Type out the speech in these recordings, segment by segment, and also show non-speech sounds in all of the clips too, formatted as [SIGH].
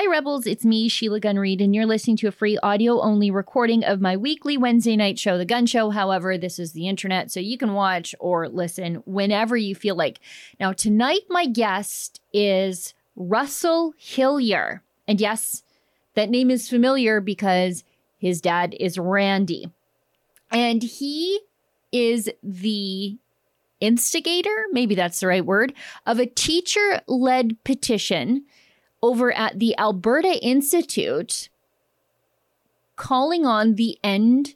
Hi, Rebels. It's me, Sheila Gunn Reid, and you're listening to a free audio only recording of my weekly Wednesday night show, The Gun Show. However, this is the internet, so you can watch or listen whenever you feel like. Now, tonight, my guest is Russell Hillier. And yes, that name is familiar because his dad is Randy. And he is the instigator, maybe that's the right word, of a teacher led petition over at the Alberta Institute calling on the end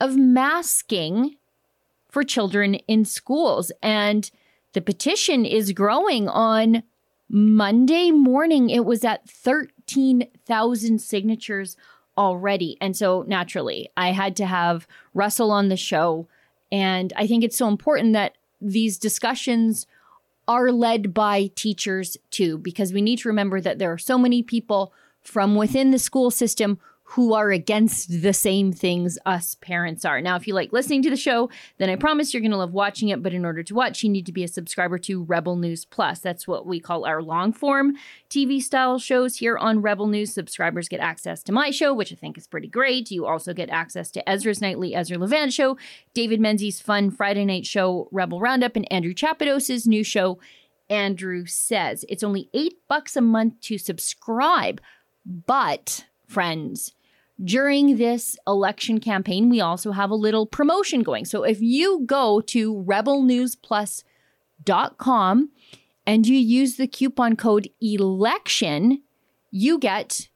of masking for children in schools. And the petition is growing on Monday morning. It was at 13,000 signatures already. And so naturally, I had to have Russell on the show. And I think it's so important that these discussions are led by teachers too, because we need to remember that there are so many people from within the school system who are against the same things us parents are. Now, if you like listening to the show, then I promise you're going to love watching it. But in order to watch, you need to be a subscriber to Rebel News Plus. That's what we call our long form TV style shows here on Rebel News. Subscribers get access to my show, which I think is pretty great. You also get access to Ezra's Nightly Ezra Levant show, David Menzies' fun Friday night show, Rebel Roundup, and Andrew Chapados' new show, Andrew Says. It's only eight bucks a month to subscribe. But, friends, during this election campaign, we also have a little promotion going. So if you go to rebelnewsplus.com and you use the coupon code ELECTION, you get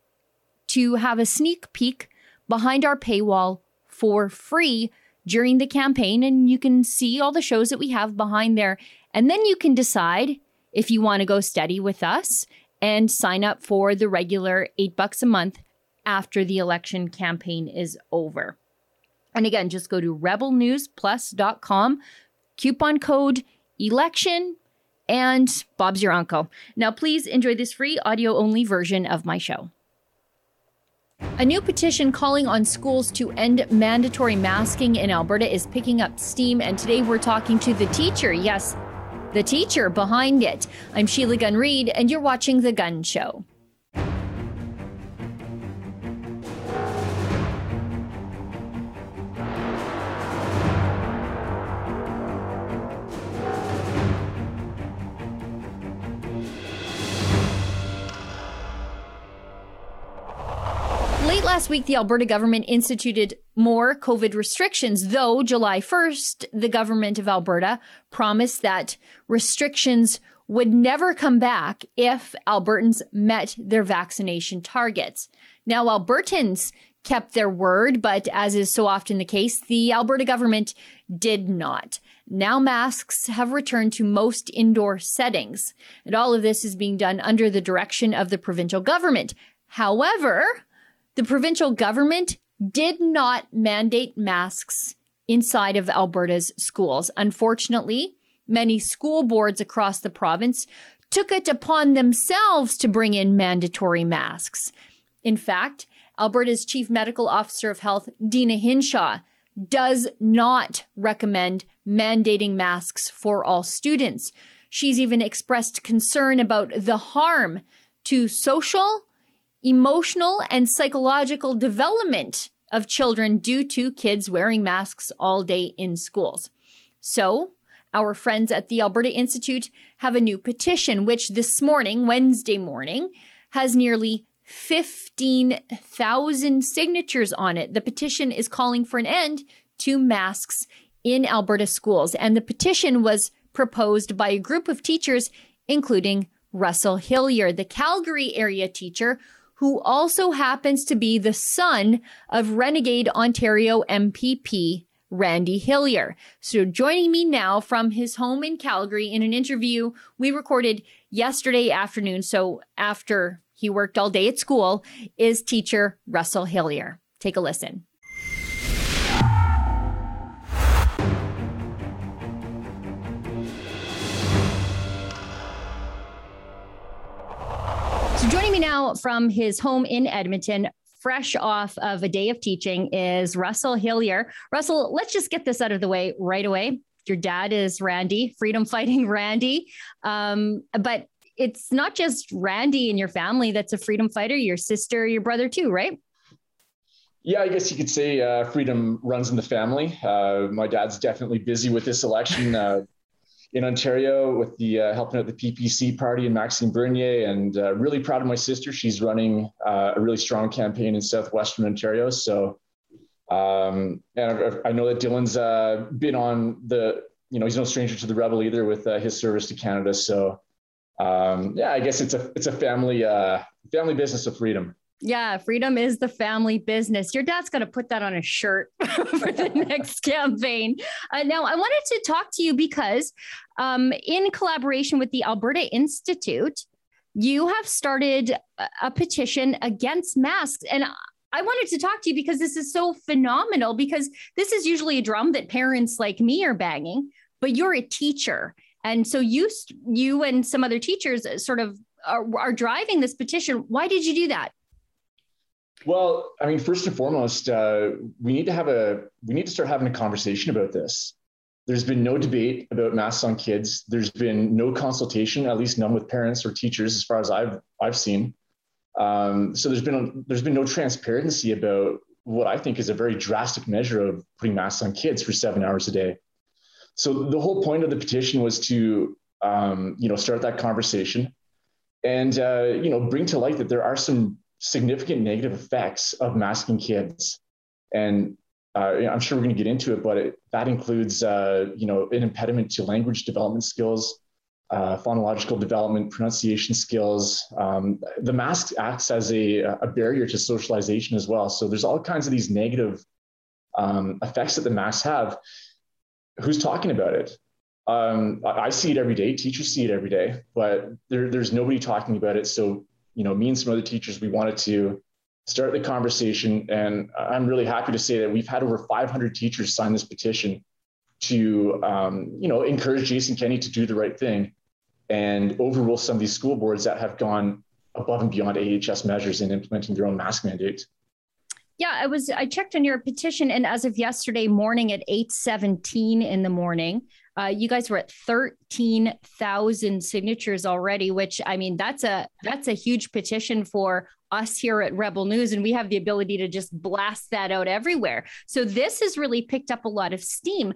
to have a sneak peek behind our paywall for free during the campaign. And you can see all the shows that we have behind there. And then you can decide if you want to go steady with us and sign up for the regular eight bucks a month after the election campaign is over. And again, just go to rebelnewsplus.com, coupon code election, and Bob's your uncle. Now, please enjoy this free audio only version of my show. A new petition calling on schools to end mandatory masking in Alberta is picking up steam, and today we're talking to the teacher. Yes, the teacher behind it. I'm Sheila Gunn Reid, and you're watching The Gun Show. Last week, the Alberta government instituted more COVID restrictions, though July 1st, the government of Alberta promised that restrictions would never come back if Albertans met their vaccination targets. Now, Albertans kept their word, but as is so often the case, the Alberta government did not. Now masks have returned to most indoor settings, and all of this is being done under the direction of the provincial government. However, the provincial government did not mandate masks inside of Alberta's schools. Unfortunately, many school boards across the province took it upon themselves to bring in mandatory masks. In fact, Alberta's Chief Medical Officer of Health, Deena Hinshaw, does not recommend mandating masks for all students. She's even expressed concern about the harm to social emotional and psychological development of children due to kids wearing masks all day in schools. So, our friends at the Alberta Institute have a new petition, which this morning, Wednesday morning, has nearly 15,000 signatures on it. The petition is calling for an end to masks in Alberta schools. And the petition was proposed by a group of teachers, including Russell Hillier, the Calgary area teacher who also happens to be the son of Renegade Ontario MPP Randy Hillier. So joining me now from his home in Calgary in an interview we recorded yesterday afternoon, so after he worked all day at school, is teacher Russell Hillier. Take a listen. Now from his home in Edmonton, fresh off of a day of teaching, is Russell Hillier. Russell, let's just get this out of the way right away. Your dad is Randy, freedom fighting [LAUGHS] Randy. Um, but it's not just Randy and your family that's a freedom fighter, your sister, your brother too, right? Yeah, I guess you could say uh, freedom runs in the family. Uh, my dad's definitely busy with this election uh, in Ontario with the uh, helping out the PPC party and Maxime Bernier, and uh, really proud of my sister. She's running uh, a really strong campaign in southwestern Ontario. So, um, and I, I know that Dylan's been on the, you know, he's no stranger to the rebel either with his service to Canada. So, um, yeah, I guess it's a it's a family family business of freedom. Yeah, freedom is the family business. Your dad's going to put that on a shirt [LAUGHS] for the [LAUGHS] next campaign. Uh, now, I wanted to talk to you because, um, in collaboration with the Alberta Institute, you have started a petition against masks. And I wanted to talk to you because this is so phenomenal because this is usually a drum that parents like me are banging, but you're a teacher. And so you you and some other teachers sort of are, are driving this petition. Why did you do that? Well, I mean, first and foremost, uh, we need to have a we need to start having a conversation about this. There's been no debate about masks on kids. There's been no consultation, at least none with parents or teachers, as far as I've I've seen. Um, so there's been there's been no transparency about what I think is a very drastic measure of putting masks on kids for seven hours a day. So the whole point of the petition was to um, you know start that conversation and uh, you know bring to light that there are some significant negative effects of masking kids. And uh, I'm sure we're going to get into it, but it, that includes, uh, you know, an impediment to language development skills, uh, phonological development, pronunciation skills. Um, the mask acts as a, a, barrier to socialization as well. So there's all kinds of these negative um, effects that the masks have. Who's talking about it? Um, I see it every day. Teachers see it every day, but there, there's nobody talking about it. So you know, me and some other teachers, we wanted to start the conversation. And I'm really happy to say that we've had over 500 teachers sign this petition to, um, you know, encourage Jason Kenney to do the right thing and overrule some of these school boards that have gone above and beyond AHS measures in implementing their own mask mandate. Yeah, I was I checked on your petition and as of yesterday morning at 8:17 in the morning, uh, you guys were at 13,000 signatures already, which I mean, that's a that's a huge petition for us here at Rebel News, and we have the ability to just blast that out everywhere. So this has really picked up a lot of steam.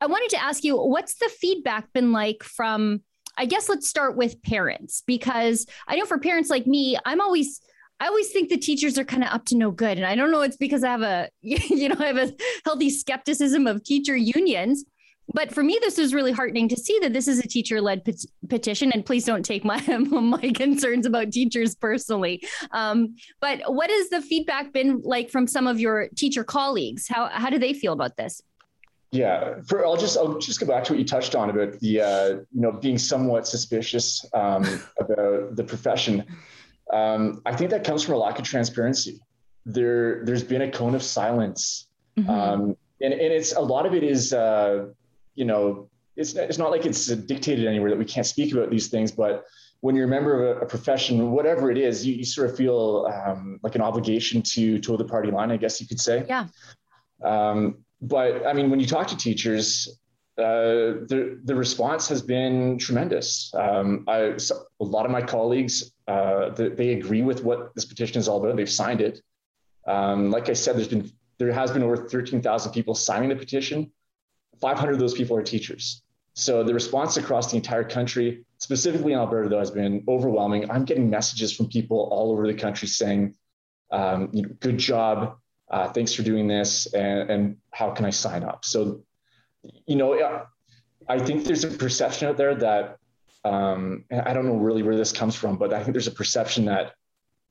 I wanted to ask you, what's the feedback been like from? I guess let's start with parents because I know for parents like me, I'm always I always think the teachers are kind of up to no good. And I don't know, it's because I have a, [LAUGHS] you know, I have a healthy skepticism of teacher unions but for me, this was really heartening to see that this is a teacher led pet- petition. And please don't take my, [LAUGHS] my concerns about teachers personally. Um, but what has the feedback been like from some of your teacher colleagues? How, how do they feel about this? Yeah, for, I'll just I'll just go back to what you touched on about the uh, you know being somewhat suspicious um, [LAUGHS] about the profession. Um, I think that comes from a lack of transparency. There there's been a cone of silence, mm-hmm. um, and and it's a lot of it is uh, you know, it's, it's not like it's dictated anywhere that we can't speak about these things, but when you're a member of a, profession, whatever it is, you, you sort of feel um, like an obligation to toe the party line, I guess you could say. Yeah. Um, but I mean, when you talk to teachers, uh, the the response has been tremendous. Um, I, so a lot of my colleagues uh, they, they, agree with what this petition is all about. They've signed it. Um, like I said, there's been there has been over 13,000 people signing the petition. 500 of those people are teachers. So the response across the entire country, specifically in Alberta, though, has been overwhelming. I'm getting messages from people all over the country saying, um, you know, good job, uh, thanks for doing this, and, and, how can I sign up? So, you know, I think there's a perception out there that um, I don't know really where this comes from, but I think there's a perception that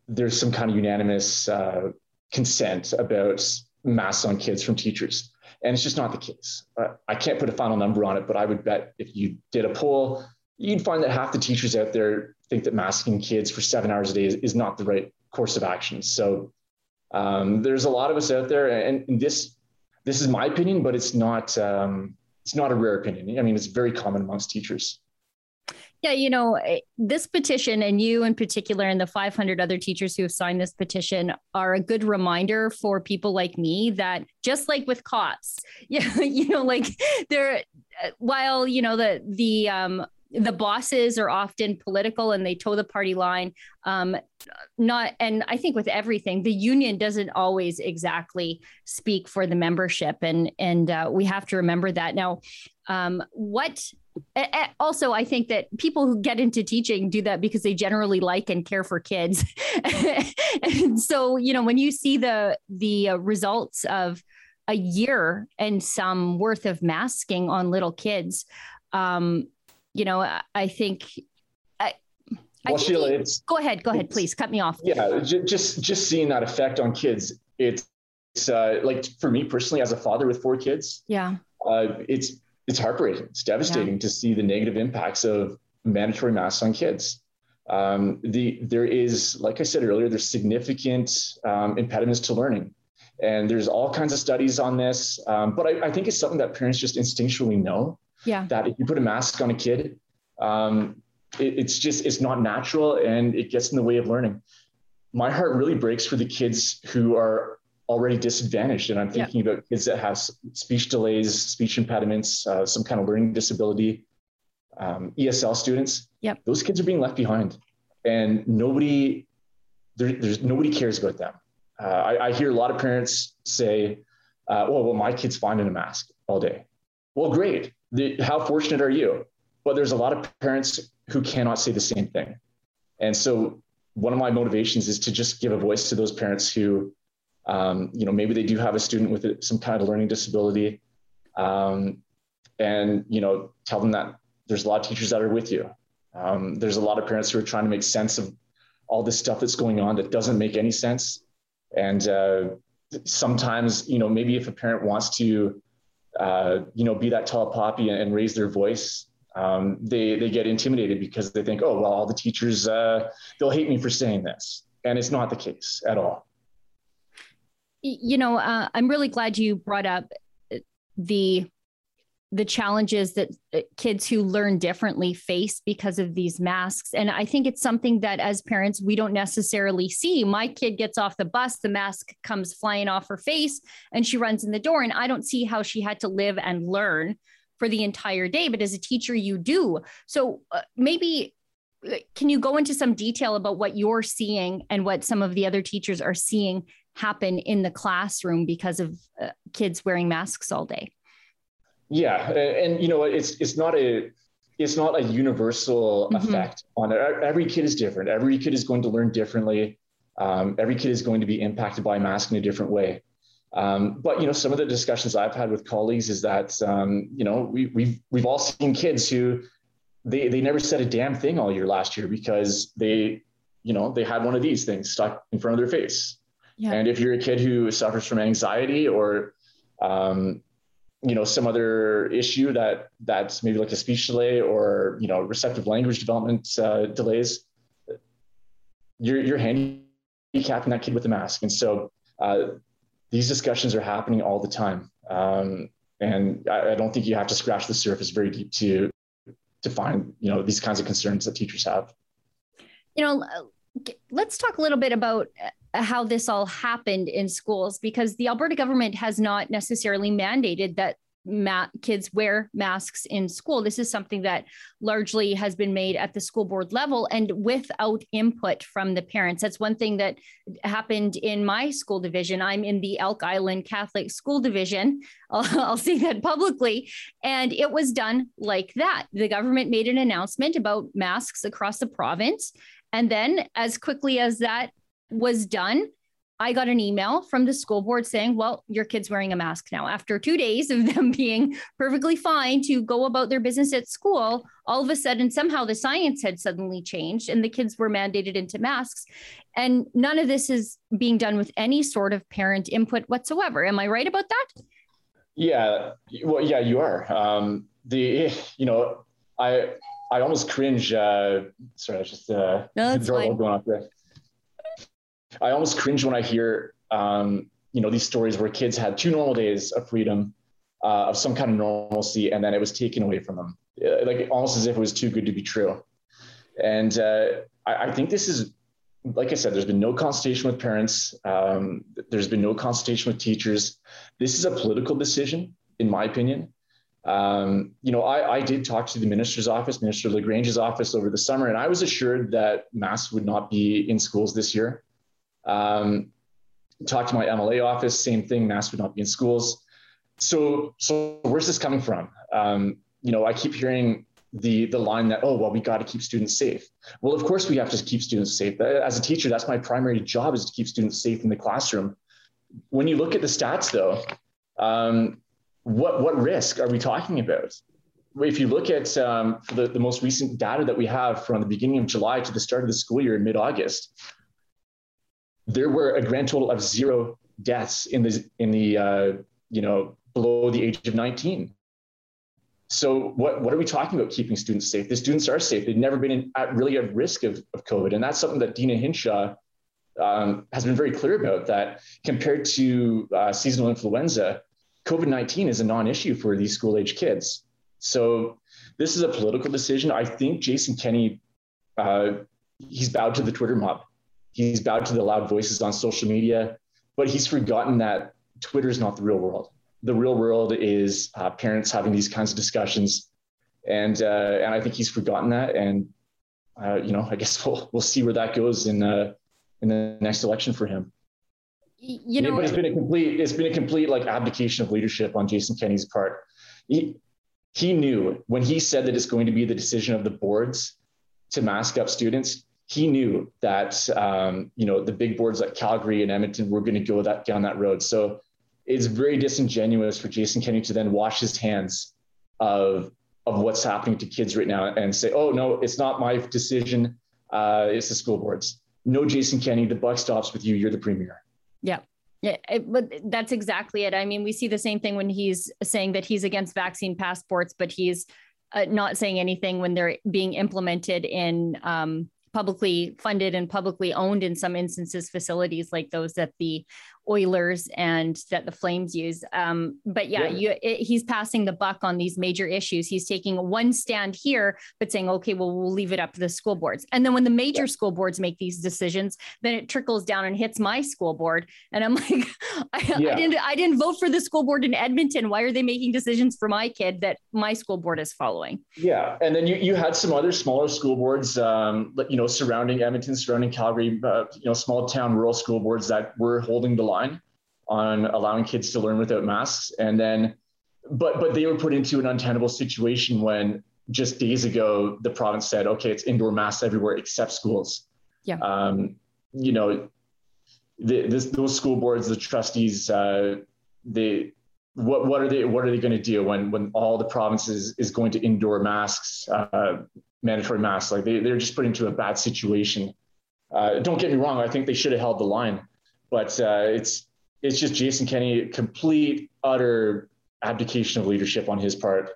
there's some kind of unanimous uh, consent about masks on kids from teachers. And it's just not the case. Uh, I can't put a final number on it, but I would bet if you did a poll, you'd find that half the teachers out there think that masking kids for seven hours a day is, is not the right course of action. So um, there's a lot of us out there, and, and, this this is my opinion, but it's not um, it's not a rare opinion. I mean, it's very common amongst teachers. Yeah, you know, eh, this petition and you in particular and the 500 other teachers who have signed this petition are a good reminder for people like me that just like with cops, yeah, [LAUGHS] you know, like there, eh, while, you know, the, the, um, the bosses are often political and they toe the party line. Um, not, and I think with everything, the union doesn't always exactly speak for the membership, and and uh, we have to remember that. Now, um, what also i think that people who get into teaching do that because they generally like and care for kids [LAUGHS] and so you know when you see the the uh, results of a year and some worth of masking on little kids um you know i, I think I, well, Sheila, it's, go ahead go ahead please cut me off yeah just just seeing that effect on kids it's, it's uh, like for me personally as a father with four kids yeah uh, it's it's heartbreaking. It's devastating yeah. to see the negative impacts of mandatory masks on kids. Um, the there is, like I said earlier, there's significant um, impediments to learning, and there's all kinds of studies on this. Um, but I, I, think it's something that parents just instinctually know. Yeah. That if you put a mask on a kid, um, it, it's just it's not natural, and it gets in the way of learning. My heart really breaks for the kids who are already disadvantaged. And I'm thinking yeah. about kids that have speech delays, speech impediments, uh, some kind of learning disability, um, ESL students. Yep. Those kids are being left behind, and nobody, there, there's nobody cares about them. Uh, I, I, hear a lot of parents say, uh, "Well, well, my kid's fine in a mask all day." Well, great. The, how fortunate are you? But there's a lot of parents who cannot say the same thing, and so one of my motivations is to just give a voice to those parents who um, you know, maybe they do have a student with some kind of learning disability, um, and you know, tell them that there's a lot of teachers that are with you. Um, there's a lot of parents who are trying to make sense of all this stuff that's going on that doesn't make any sense. And uh, sometimes, you know, maybe if a parent wants to, uh, you know, be that tall poppy and, and raise their voice, um, they they get intimidated because they think, oh well, all the teachers uh, they'll hate me for saying this, and it's not the case at all. You know, uh, I'm really glad you brought up the the challenges that uh, kids who learn differently face because of these masks. And I think it's something that as parents, we don't necessarily see. My kid gets off the bus, the mask comes flying off her face, and she runs in the door. And I don't see how she had to live and learn for the entire day. But as a teacher, you do. So uh, maybe can you go into some detail about what you're seeing and what some of the other teachers are seeing happen in the classroom because of uh, kids wearing masks all day yeah and you know it's it's not a it's not a universal mm-hmm. effect on it. Every kid is different. Every kid is going to learn differently. Um, every kid is going to be impacted by mask in a different way. Um, but you know some of the discussions i've had with colleagues is that um, you know we, we've we've all seen kids who they they never said a damn thing all year last year because they you know they had one of these things stuck in front of their face. Yeah. And if you're a kid who suffers from anxiety or, um, you know, some other issue that that's maybe like a speech delay or you know receptive language development uh, delays, you're you're handicapping that kid with a mask. And so uh, these discussions are happening all the time. Um, and I, I don't think you have to scratch the surface very deep to to find you know these kinds of concerns that teachers have. You know, let's talk a little bit about uh, how this all happened in schools because the Alberta government has not necessarily mandated that ma- kids wear masks in school. This is something that largely has been made at the school board level and without input from the parents. That's one thing that happened in my school division. I'm in the Elk Island Catholic School Division. [LAUGHS] I'll, I'll say that publicly. And it was done like that. The government made an announcement about masks across the province. And then, as quickly as that was done, I got an email from the school board saying, well, your kid's wearing a mask now. After two days of [LAUGHS] them being perfectly fine to go about their business at school, all of a sudden, somehow the science had suddenly changed and the kids were mandated into masks. And none of this is being done with any sort of parent input whatsoever. Am I right about that? Yeah. Well, yeah, you are. Um, the, [LAUGHS] you know, I, I almost cringe. Uh, sorry, I just uh, no, that's fine. going off there. I almost cringe when I hear, um, you know, these stories where kids had two normal days of freedom, uh, of some kind of normalcy, and then it was taken away from them, uh, like almost as if it was too good to be true. And uh, I, I, think this is, like I said, there's been no consultation with parents. Um, there's been no consultation with teachers. This is a political decision, in my opinion. Um, you know, I, I did talk to the minister's office, Minister LaGrange's office over the summer, and I was assured that masks would not be in schools this year. Um, talked to my MLA office, same thing, masks would not be in schools. So, so where's this coming from? Um, you know, I keep hearing the the line that oh well we got to keep students safe well of course we have to keep students safe as a teacher that's my primary job is to keep students safe in the classroom when you look at the stats though um, what what risk are we talking about if you look at um, the, the most recent data that we have from the beginning of july to the start of the school year in mid-august there were a grand total of zero deaths in the in the uh, you know below the age of 19 so what, what are we talking about keeping students safe? The students are safe. They've never been in, at really at risk of, of COVID. And that's something that Deena Hinshaw um, has been very clear about that compared to uh, seasonal influenza, COVID-19 is a non-issue for these school age kids. So this is a political decision. I think Jason Kenney, uh, he's bowed to the Twitter mob. He's bowed to the loud voices on social media, but he's forgotten that Twitter is not the real world the real world is uh, parents having these kinds of discussions, and uh, and I think he's forgotten that. And uh, you know, I guess [LAUGHS] we'll we'll see where that goes in uh, in the next election for him. You know, but it's been a complete it's been a complete like abdication of leadership on Jason Kenney's part. He he knew when he said that it's going to be the decision of the boards to mask up students. He knew that um, you know the big boards like Calgary and Edmonton were going to go that down that road. So it's very disingenuous for Jason Kenney to then wash his hands of of what's happening to kids right now and say, "Oh no, it's not my decision. Uh, it's the school boards." No, Jason Kenney, the buck stops with you. You're the premier. Yeah. Yeah, it, but that's exactly it. I mean, we see the same thing when he's saying that he's against vaccine passports, but he's uh, not saying anything when they're being implemented in um, publicly funded and publicly owned in some instances facilities like those that the Oilers and that the Flames use. Um, but yeah, yeah. You, it, he's passing the buck on these major issues. He's taking one stand here, but saying, okay, well, we'll leave it up to the school boards. And then when the major yeah. school boards make these decisions, then it trickles down and hits my school board. And I'm [LAUGHS] like, I, yeah. I didn't, I didn't vote for the school board in Edmonton. Why are they making decisions for my kid that my school board is following? Yeah, and then you you had some other smaller school boards, um, you know, surrounding Edmonton, surrounding Calgary, uh, you know, small town rural school boards that were holding the line line on allowing kids to learn without masks. And then, but but they were put into an untenable situation when just days ago the province said, okay, it's indoor masks everywhere except schools. Yeah. Um, you know, the, this, those school boards, the trustees, uh, they what what are they what are they going to do when when all the provinces is going to indoor masks, uh, mandatory masks? Like they they're just put into a bad situation. Uh, don't get me wrong, I think they should have held the line but uh, it's it's just Jason Kenney, complete utter abdication of leadership on his part,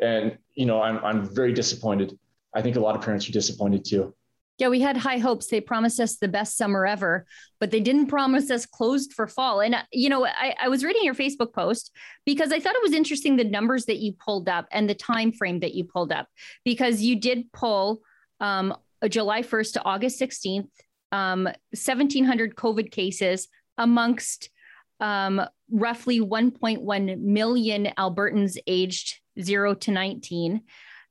and you know I'm I'm very disappointed. I think a lot of parents are disappointed too. Yeah, we had high hopes. They promised us the best summer ever, but they didn't promise us closed for fall. And, uh, you know, I, I, was reading your Facebook post because I thought it was interesting the numbers that you pulled up and the time frame that you pulled up, because you did pull um, July 1st to August 16th, um, 1,700 COVID cases amongst um, roughly 1.1 million Albertans aged 0 to 19.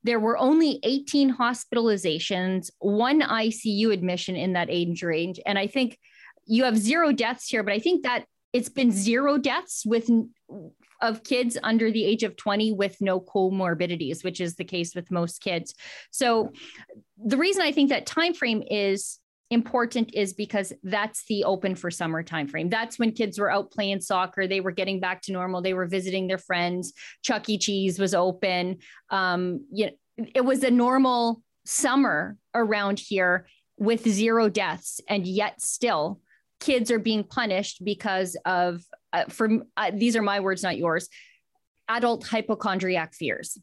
There were only 18 hospitalizations, one ICU admission in that age range. And I think you have zero deaths here, but I think that it's been zero deaths with of kids under the age of 20 with no comorbidities which is the case with most kids so the reason i think that time frame is important is because that's the open for summer time frame. That's when kids were out playing soccer, they were getting back to normal, they were visiting their friends, Chuck E. Cheese was open. Um, you know, it was a normal summer around here with zero deaths and yet still kids are being punished because of uh, for uh, these are my words not yours adult hypochondriac fears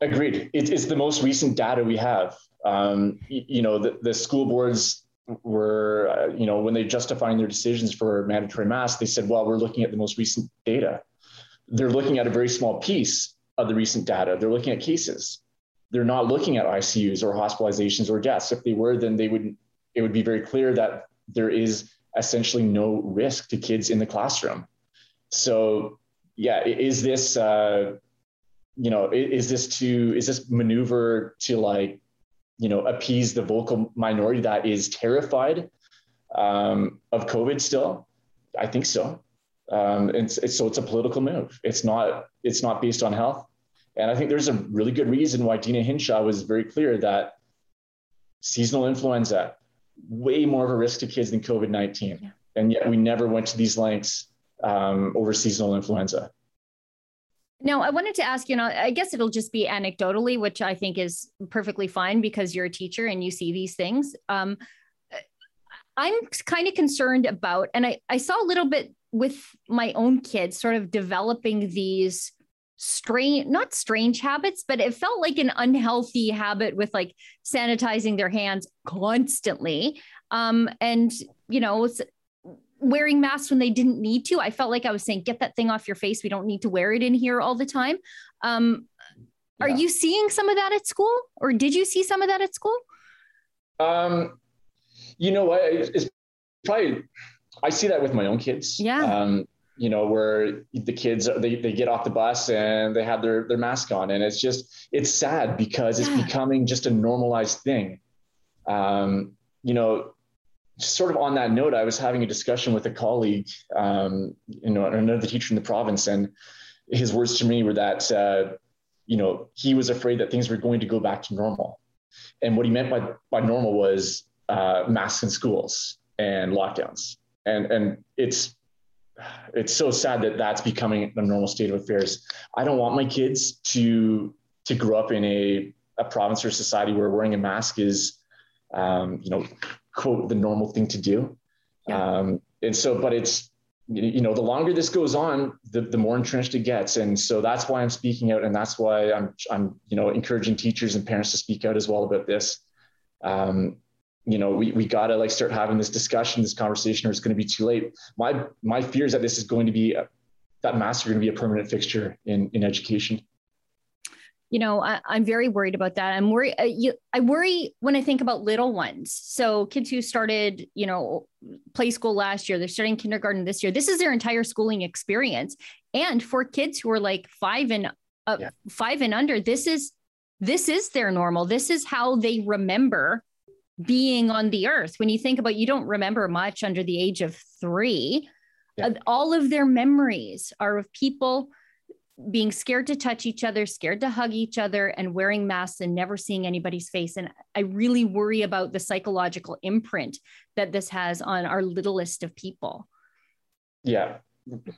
agreed it is the most recent data we have um, you know, the, the school boards were, uh, you know, when they justifying their decisions for mandatory masks, they said, well, we're looking at the most recent data. They're looking at a very small piece of the recent data. They're looking at cases. They're not looking at ICUs or hospitalizations or deaths. If they were, then they would, it would be very clear that there is essentially no risk to kids in the classroom. So yeah, is this, uh, you know, is this to is this maneuver to like, you know, appease the vocal minority that is terrified um, of COVID still? I think so. Um, and it's, it's, so it's a political move. It's not it's not based on health. And I think there's a really good reason why Deena Hinshaw was very clear that seasonal influenza way more of a risk to kids than COVID 19. Yeah. And yet we never went to these lengths um, over seasonal influenza. Now, I wanted to ask you know, I guess it'll just be anecdotally, which I think is perfectly fine because you're a teacher and you see these things. Um, I'm kind of concerned about, and I, I saw a little bit with my own kids sort of developing these strange not strange habits but it felt like an unhealthy habit with like sanitizing their hands constantly um and you know wearing masks when they didn't need to. I felt like i was saying get that thing off your face. We don't need to wear it in here all the time. Um yeah. are you seeing some of that at school? Or did you see some of that at school? Um you know what? It's probably i see that with my own kids. Yeah. Um you know, where the kids they, they get off the bus and they have their their mask on, and it's just it's sad because it's yeah. becoming just a normalized thing. Um, you know, sort of on that note, I was having a discussion with a colleague, um, you know, another teacher in the province, and his words to me were that uh, you know he was afraid that things were going to go back to normal, and what he meant by by normal was uh, masks in schools and lockdowns, and and it's it's so sad that that's becoming the normal state of affairs. I don't want my kids to to grow up in a a province or society where wearing a mask is, um, you know, quote the normal thing to do. Yeah. Um, and so, but it's you know, the longer this goes on, the, the more entrenched it gets. And so that's why I'm speaking out, and that's why I'm I'm you know encouraging teachers and parents to speak out as well about this. Um, you know, we, we got to like start having this discussion, this conversation, or it's going to be too late. My, my fear is that this is going to be, a, that masks are going to be a permanent fixture in, in education. You know, I, am very worried about that. I'm worried. Uh, you, I worry when I think about little ones. So kids who started, you know, play school last year, they're starting kindergarten this year. This is their entire schooling experience. And for kids who are like five and uh, yeah. five and under, this is this is their normal. This is how they remember being on the earth. When you think about you don't remember much under the age of 3. Yeah. Uh, all of their memories are of people being scared to touch each other, scared to hug each other, and wearing masks and never seeing anybody's face. And I really worry about the psychological imprint that this has on our littlest of people. Yeah.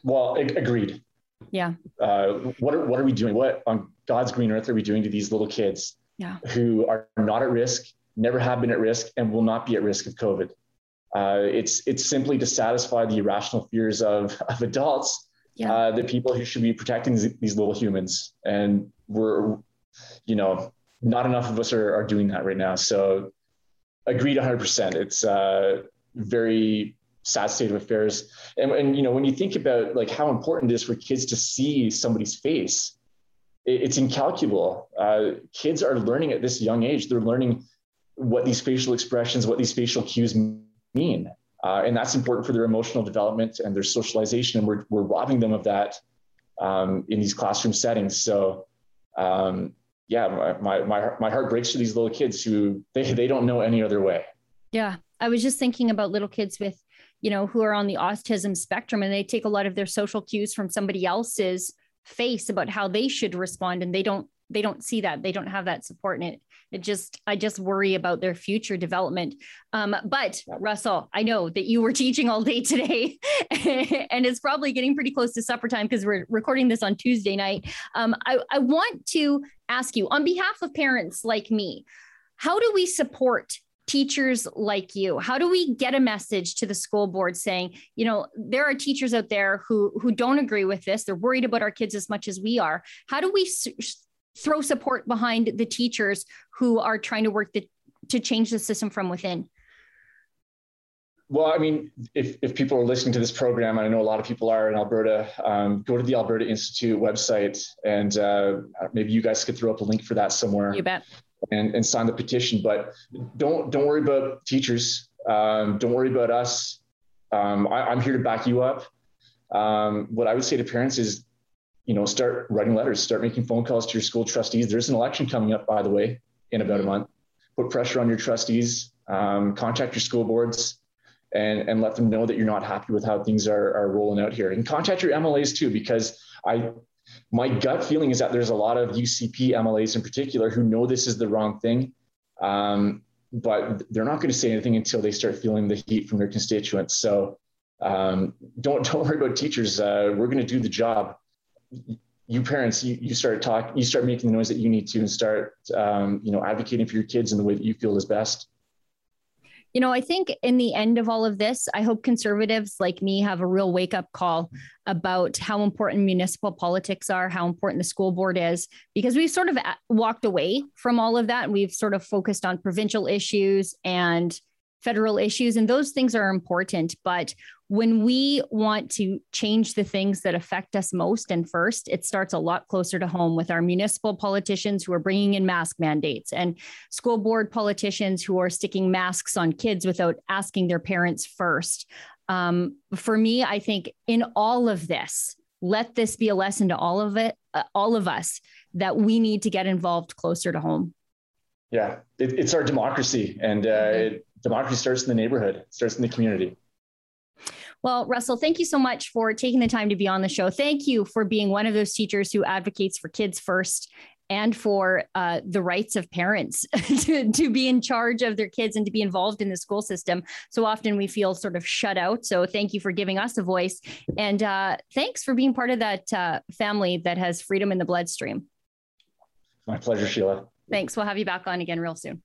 Well, agreed. Yeah. Uh, what are what are we doing? What on God's green earth are we doing to these little kids? Yeah. Who are not at risk, never have been at risk and will not be at risk of COVID. Uh, it's it's simply to satisfy the irrational fears of, of adults, yeah. uh, the people who should be protecting these, little humans, and we're, you know, not enough of us are, are doing that right now. So, agreed 100%. It's a uh, very sad state of affairs, and, and you know when you think about like how important it is for kids to see somebody's face, it, it's incalculable. Uh, kids are learning at this young age. They're learning what these facial expressions, what these facial cues mean. Uh, and that's important for their emotional development and their socialization. And we're, we're robbing them of that um, in these classroom settings. So, um, yeah, my, my, my heart breaks for these little kids who they, they don't know any other way. Yeah. I was just thinking about little kids with, you know, who are on the autism spectrum and they take a lot of their social cues from somebody else's face about how they should respond. And they don't, they don't see that. They don't have that support. And it, it just i just worry about their future development um, but russell i know that you were [LAUGHS] teaching all day today [LAUGHS] and it's probably getting pretty close to supper time because we're recording this on tuesday night um, I, I want to ask you on behalf of parents like me how do we support teachers like you how do we get a message to the school board saying you know there are teachers out there who who don't agree with this they're worried about our kids as much as we are how do we throw support behind the teachers who are trying to work the, to change the system from within? Well, I mean, if, if people are listening to this program, and I know a lot of people are in Alberta, um, go to the Alberta Institute website and uh, maybe you guys could throw up a link for that somewhere. You bet. And, and sign the petition. But don't don't worry about teachers. Um, don't worry about us. Um, I, am here to back you up. Um, what I would say to parents is you know, start writing letters, start making phone calls to your school trustees. There's an election coming up, by the way, in about a month. Put pressure on your trustees, um, contact your school boards, and, and let them know that you're not happy with how things are, are rolling out here. And contact your MLAs too, because I my gut feeling is that there's a lot of UCP MLAs in particular who know this is the wrong thing, um, but they're not going to say anything until they start feeling the heat from their constituents. So um, don't [LAUGHS] don't worry about teachers. Uh, we're going to do the job. You parents, you, you start talking, you start making the noise that you need to, and start um, you know advocating for your kids in the way that you feel is best. You know, I think in the end of all of this, I hope conservatives like me have a real wake up call about how important municipal politics are, how important the school board is, because we've sort of uh, walked away from all of that. And we've sort of focused on provincial issues and federal issues, and those things are important. But when we want to change the things that affect us most and first, it starts a lot closer to home with our municipal politicians who are bringing in mask mandates and school board politicians who are sticking masks on kids without asking their parents first. Um, for me, I think in all of this, let this be a lesson to all of it, uh, all of us, that we need to get involved closer to home. Yeah, it, it's our democracy, and uh, mm-hmm. it, democracy starts in the neighborhood, it starts in the community. Well, Russell, thank you so much for taking the time to be on the show. Thank you for being one of those teachers who advocates for kids first and for uh, the rights of parents [LAUGHS] to, to be in charge of their kids and to be involved in the school system. So often we feel sort of shut out. So thank you for giving us a voice. And uh, thanks for being part of that uh, family that has freedom in the bloodstream. My pleasure, Sheila. Thanks. We'll have you back on again real soon.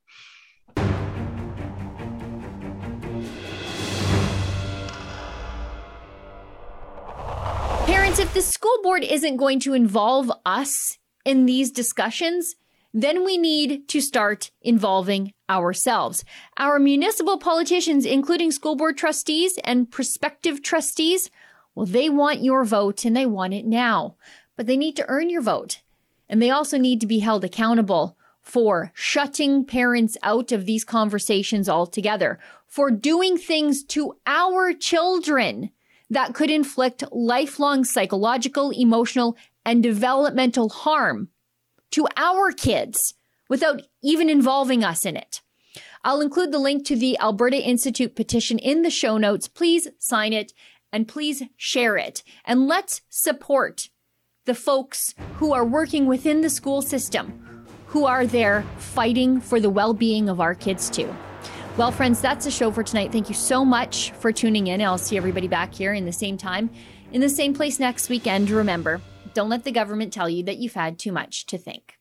Parents, if the school board isn't going to involve us in these discussions, then we need to start involving ourselves. Our municipal politicians, including school board trustees and prospective trustees, well, they want your vote and they want it now, but they need to earn your vote. And they also need to be held accountable for shutting parents out of these conversations altogether, for doing things to our children that could inflict lifelong psychological, emotional, and developmental harm to our kids without even involving us in it. I'll include the link to the Alberta Institute petition in the show notes. Please sign it and please share it. And let's support the folks who are working within the school system, who are there fighting for the well being of our kids too. Well, friends, that's the show for tonight. Thank you so much for tuning in. I'll see everybody back here in the same time, in the same place next weekend. Remember, don't let the government tell you that you've had too much to think.